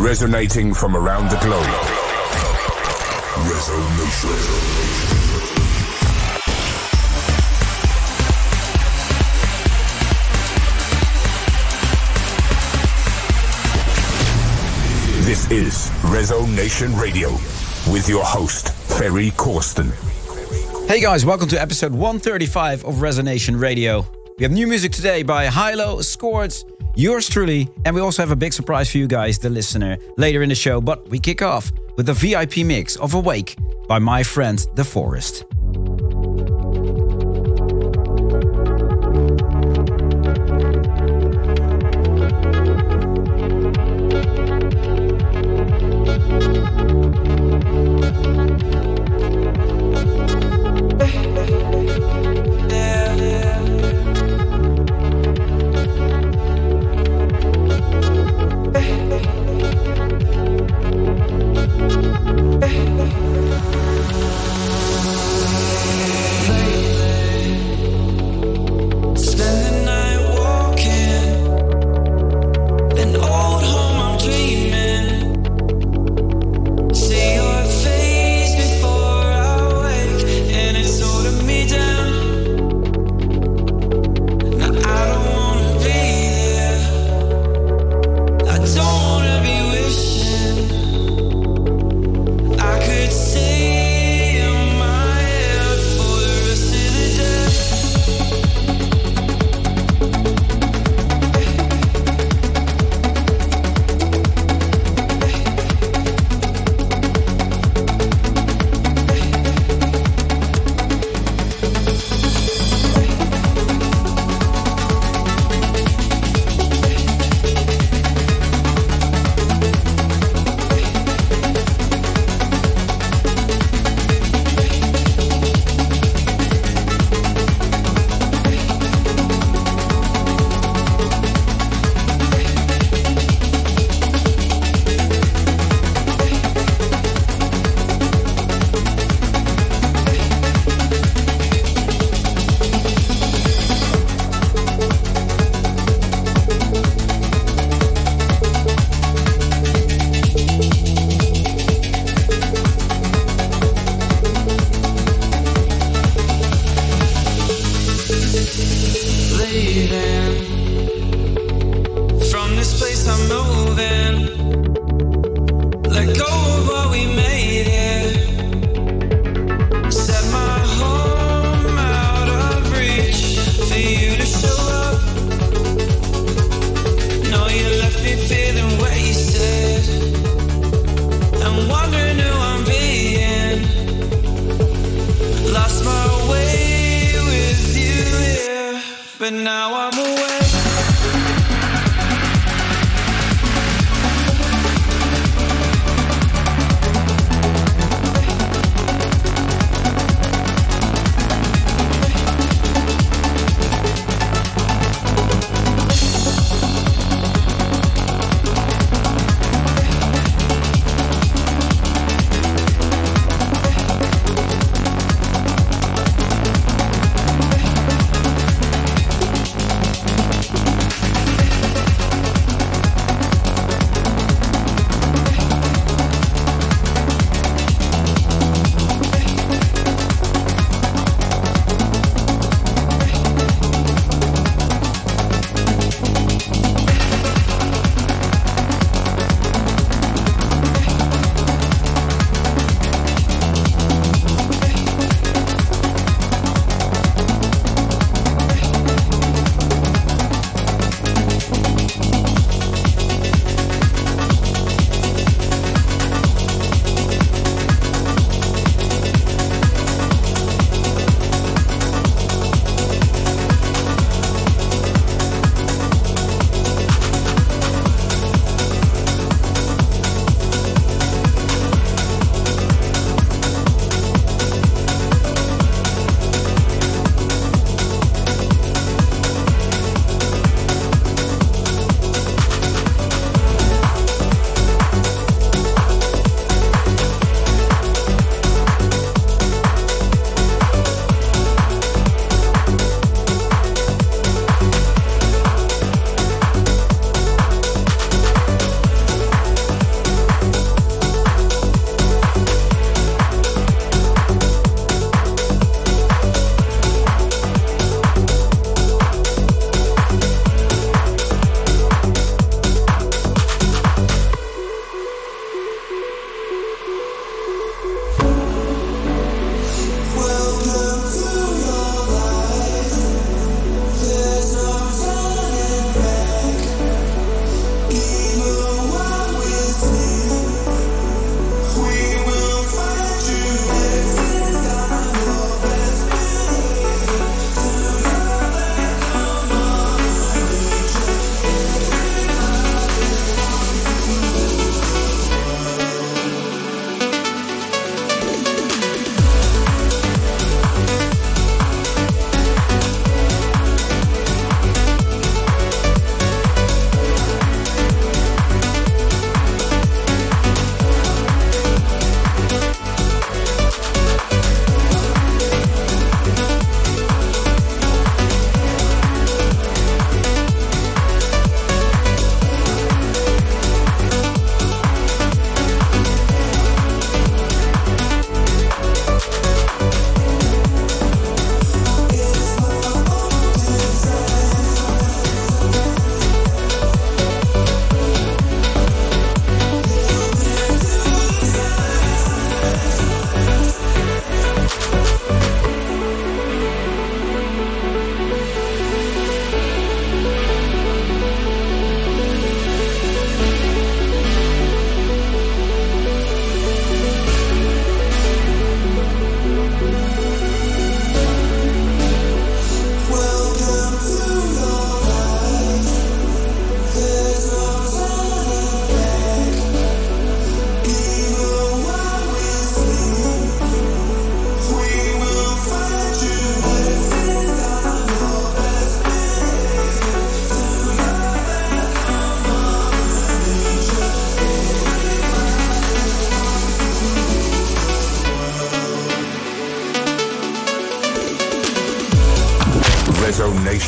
Resonating from around the globe. Resonation. This is Resonation Radio with your host, Ferry Corsten. Hey guys, welcome to episode 135 of Resonation Radio. We have new music today by HI-LO, Scorz, yours truly, and we also have a big surprise for you guys, the listener, later in the show. But we kick off with a VIP mix of Awake by my friend The Forest.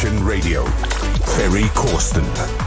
Nation Radio. Ferry Corsten.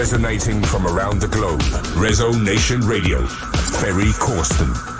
Resonating from around the globe. Rezo Nation Radio. Ferry Corsten.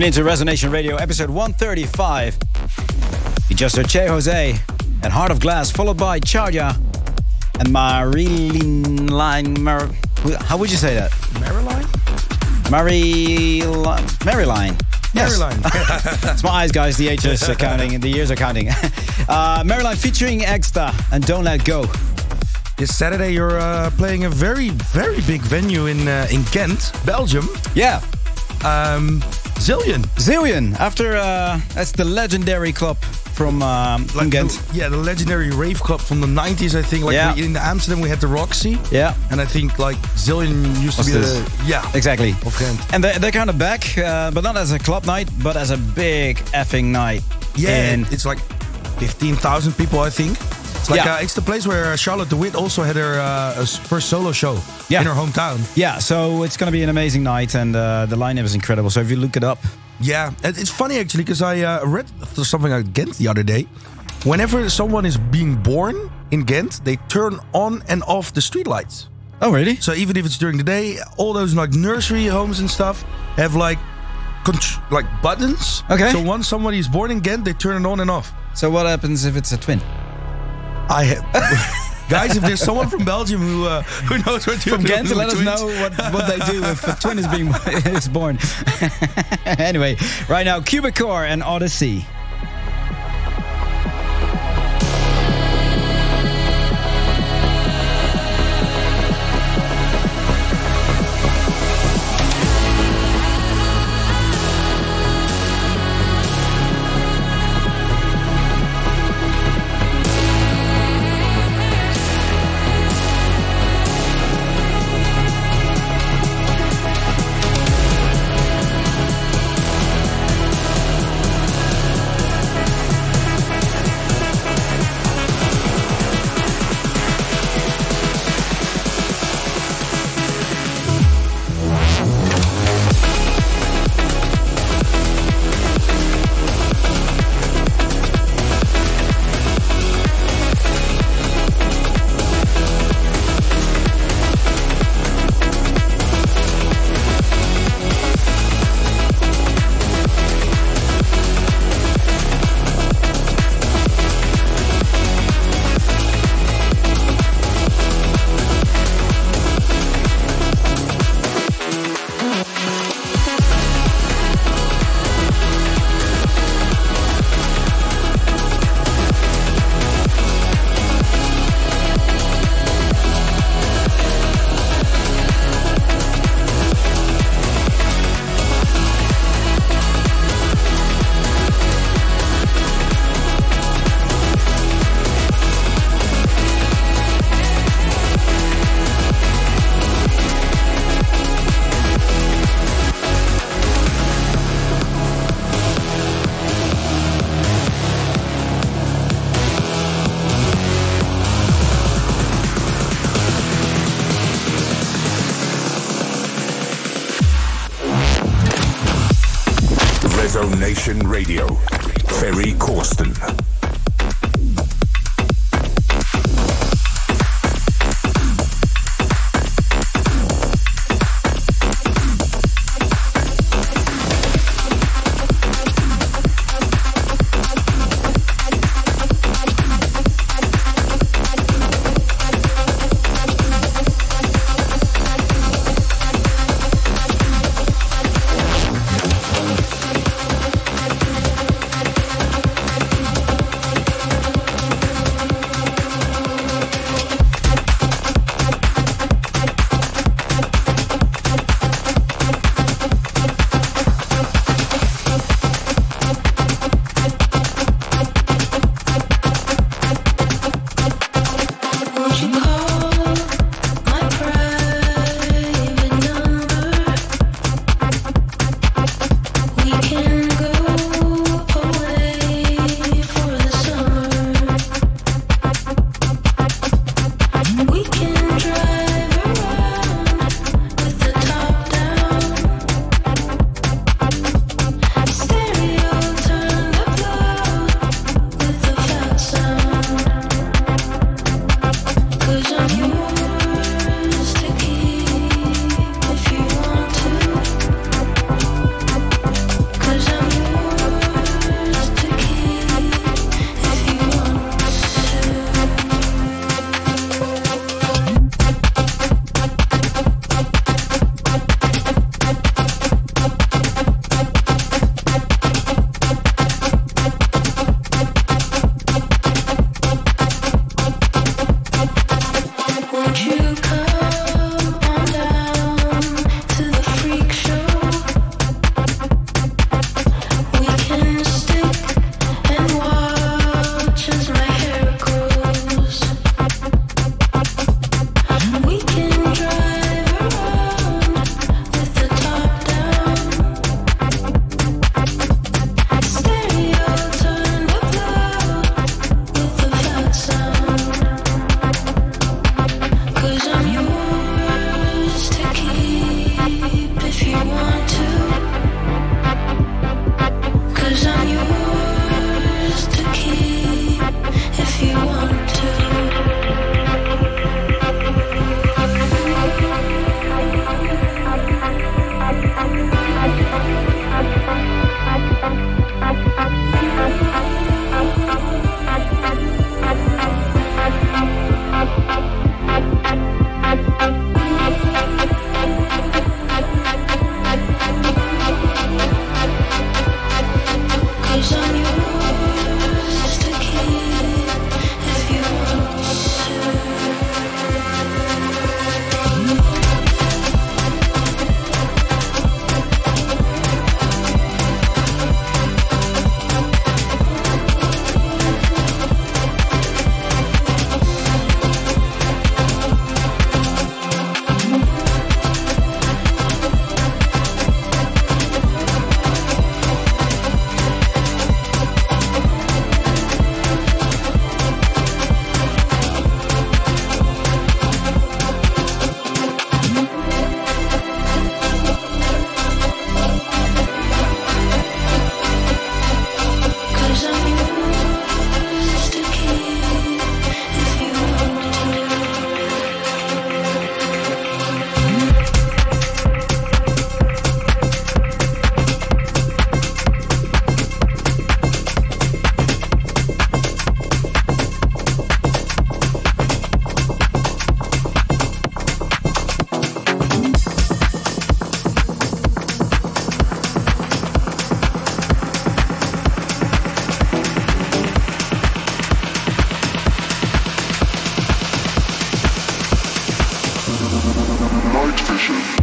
You tune into Resonation Radio, episode 135. You just heard Che Jose and Heart of Glass, followed by Charja and Marilyn. Mar- how would you say that? Marilyn? Marilyn. Marilyn. Yes. Marilyn. It's my eyes, guys. The is uh, counting and the years are counting. uh, Marilyn featuring Exta and Don't Let Go. this Saturday you're uh, playing a very, very big venue in uh, in Ghent, Belgium. Yeah. Um, Zillion. Zillion. After, uh, that's the legendary club from, um, from Ghent. The, yeah, the legendary rave club from the 90s, I think. Like Yeah. we- in Amsterdam, we had the Roxy. Yeah. And I think like Zillion used to Was be this? the. Yeah. Exactly. Of Ghent. And they're, they're kind of back, uh, but not as a club night, but as a big effing night. Yeah, and it's like 15,000 people, I think. It's like Yeah. uh, it's the place where Charlotte de Witte also had her uh, first solo show Yeah. in her hometown. yeah, so it's going to be an amazing night, and uh, the lineup is incredible. So if you look it up, Yeah, it's funny actually because I uh, read something about Ghent the other day. Whenever someone is being born in Ghent, they turn on and off the streetlights. oh really? So even if it's during the day, all those like nursery homes and stuff have like like buttons. Okay. So once somebody is born in Ghent, they turn it on and off. So what happens if it's a twin? I have. Guys, if there's someone from Belgium who uh, who knows what to From do Ghent, with let us know what, what they do if a twin is being is born. anyway, right now, Cubic Core and Odyssey. you. Fisher.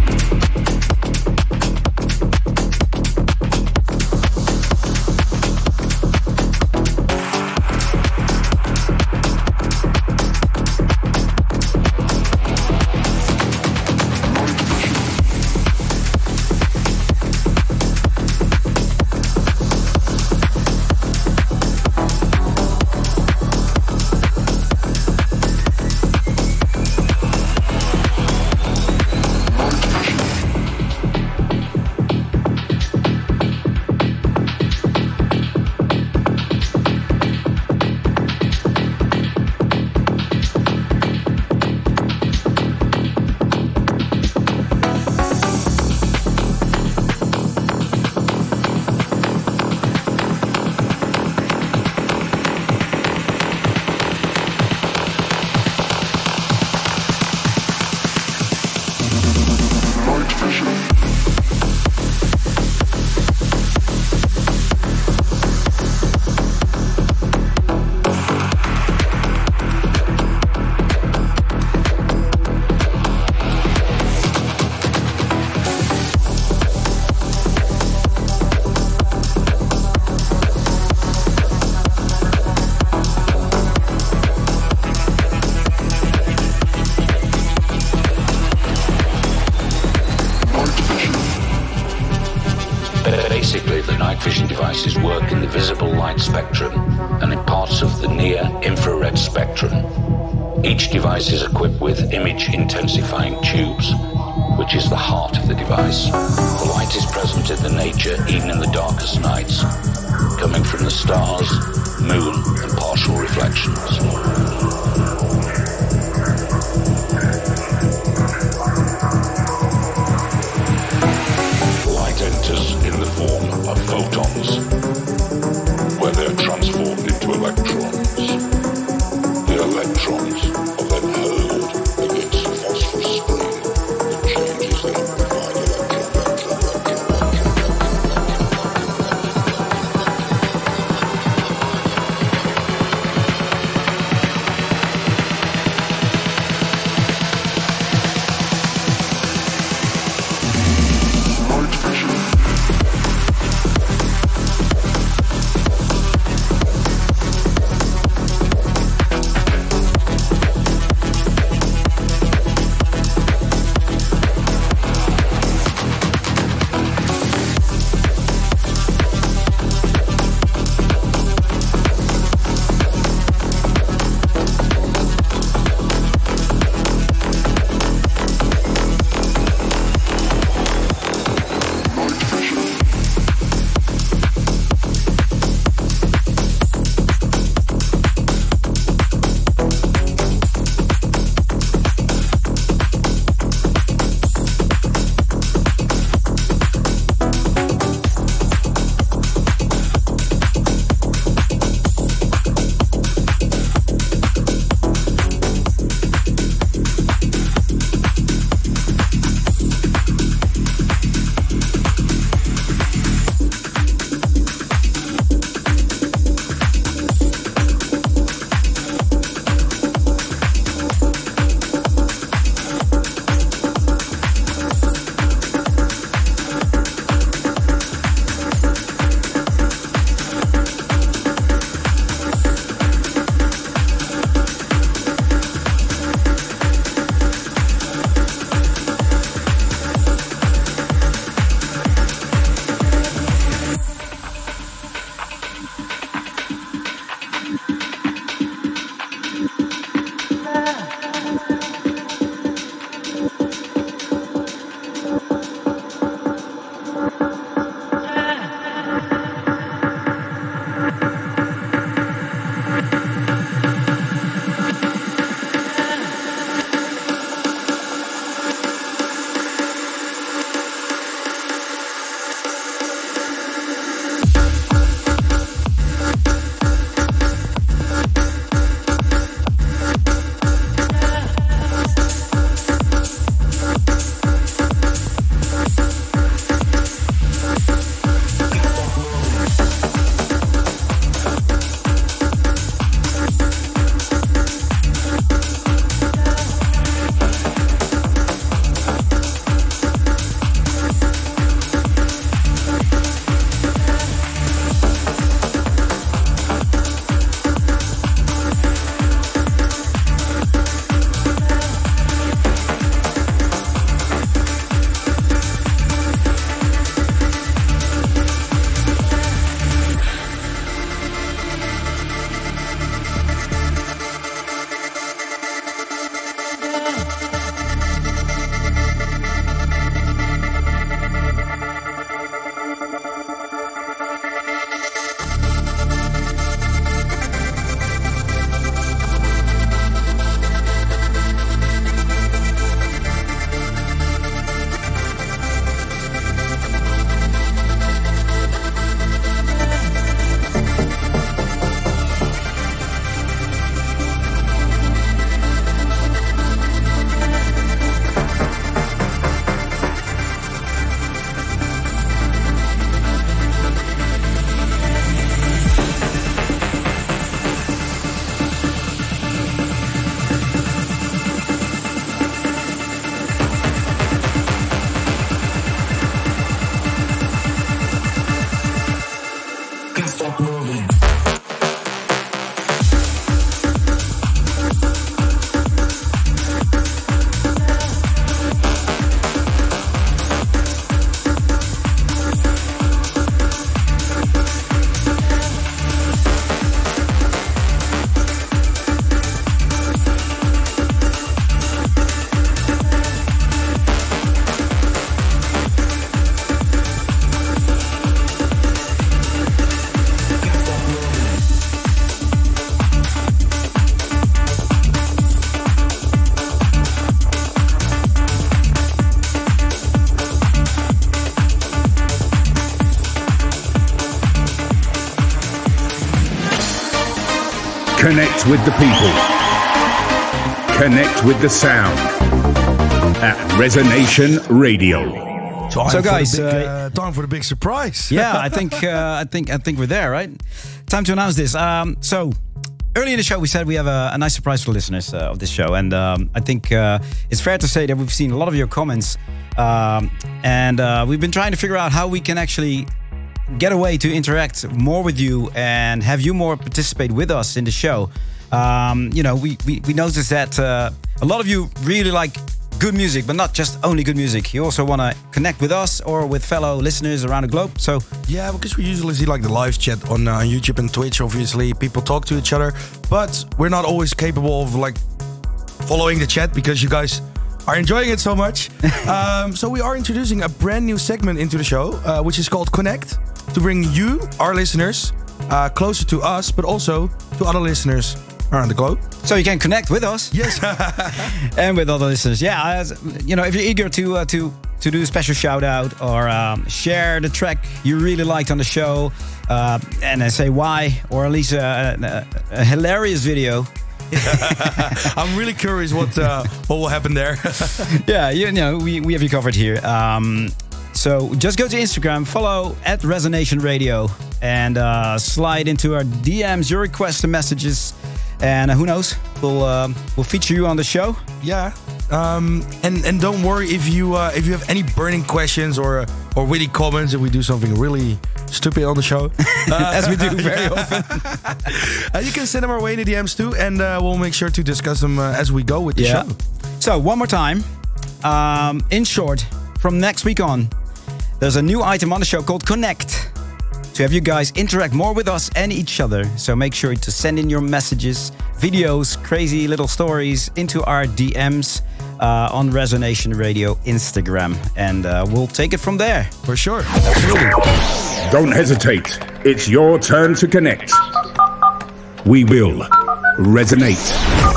Image intensifying tubes, which is the heart of the device. The light is present in the nature even in the darkest nights, coming from the stars, moon, and partial reflections. Light enters in the form of photons, Connect with the people. Connect with the sound. At Resonation Radio. Time So, guys, big, uh, time for the big surprise. yeah, I think uh, I think I think we're there, right? Time to announce this. Um, so early in the show, we said we have a, a nice surprise for listeners uh, of this show, and um, I think uh, it's fair to say that we've seen a lot of your comments, um, and uh, we've been trying to figure out how we can actually get a way to interact more with you and have you more participate with us in the show. Um, you know, we, we, we noticed that uh, a lot of you really like good music, but not just only good music. You also want to connect with us or with fellow listeners around the globe. So, Yeah, because we usually see like the live chat on uh, YouTube and Twitch. Obviously, people talk to each other, but we're not always capable of like following the chat because you guys are enjoying it so much. um, so we are introducing a brand new segment into the show, uh, which is called Connect, to bring you, our listeners, uh, closer to us, but also to other listeners around the globe. so you can connect with us Yes. and with other listeners. Yeah, you know, if you're eager to uh, to to do a special shout out or um, share the track you really liked on the show, uh, and say why, or at least a, a, a hilarious video. I'm really curious what uh, what will happen there. yeah, you know, we, we have you covered here. Um, so just go to Instagram, follow at Resonation Radio, and uh, slide into our DMs your requests and messages. And uh, who knows, we'll uh, we'll feature you on the show. Yeah. Um, and and don't worry if you uh, if you have any burning questions or uh, or witty comments if we do something really stupid on the show, as we do very often. uh, you can send them our way in the DMs too, and uh, we'll make sure to discuss them uh, as we go with the Yeah. show. So one more time. Um, in short, from next week on, there's a new item on the show called Connect. To have you guys interact more with us and each other. So make sure to send in your messages, videos, crazy little stories into our DMs uh, on Resonation Radio Instagram. And uh, we'll take it from there. For sure. Absolutely. Don't hesitate. It's your turn to connect. We will resonate.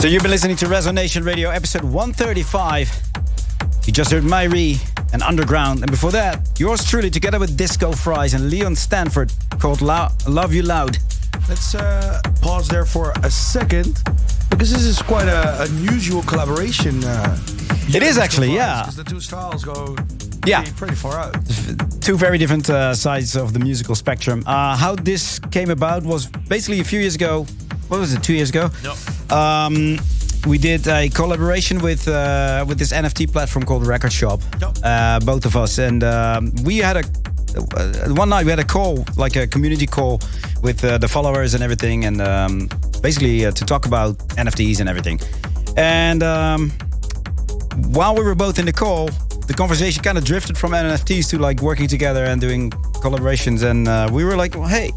So you've been listening to Resonation Radio, episode 135. You just heard Myri and Underground, and before that, yours truly, together with Disco Fries and Leon Stanford, called Lo- "Love You Loud." Let's uh, pause there for a second because this is quite a unusual collaboration. Uh, It is actually, yeah. Because the two styles go Yeah. pretty, pretty far out. Two very different uh, sides of the musical spectrum. Uh, how this came about was basically a few years ago. What was it? Two years ago. Um, we did a collaboration with uh, with this NFT platform called Record Shop. Yep. Uh, both of us, and um, we had a uh, one night we had a call, like a community call, with uh, the followers and everything, and um, basically uh, to talk about NFTs and everything. And um, while we were both in the call, the conversation kind of drifted from NFTs to like working together and doing collaborations. And uh, we were like, well, hey,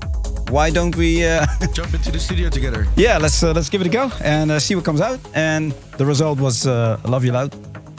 why don't we? Uh, Jump into the studio together. yeah, let's uh, let's give it a go and uh, see what comes out. And the result was uh, "Love You Loud."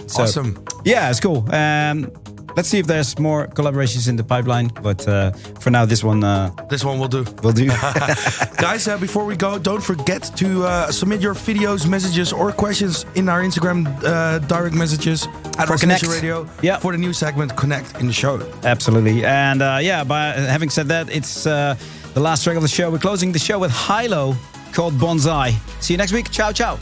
So, Awesome. Yeah, it's cool. And let's see if there's more collaborations in the pipeline. But uh, for now, this one uh, This one will do. will do. Guys, uh, before we go, don't forget to uh, submit your videos, messages, or questions in our Instagram uh, direct messages at For Connect. Radio Yeah. for the new segment Connect in the show. Absolutely. And uh, yeah, by having said that, it's uh, the last track of the show. We're closing the show with HI-LO called Bonsai. See you next week. Ciao, ciao.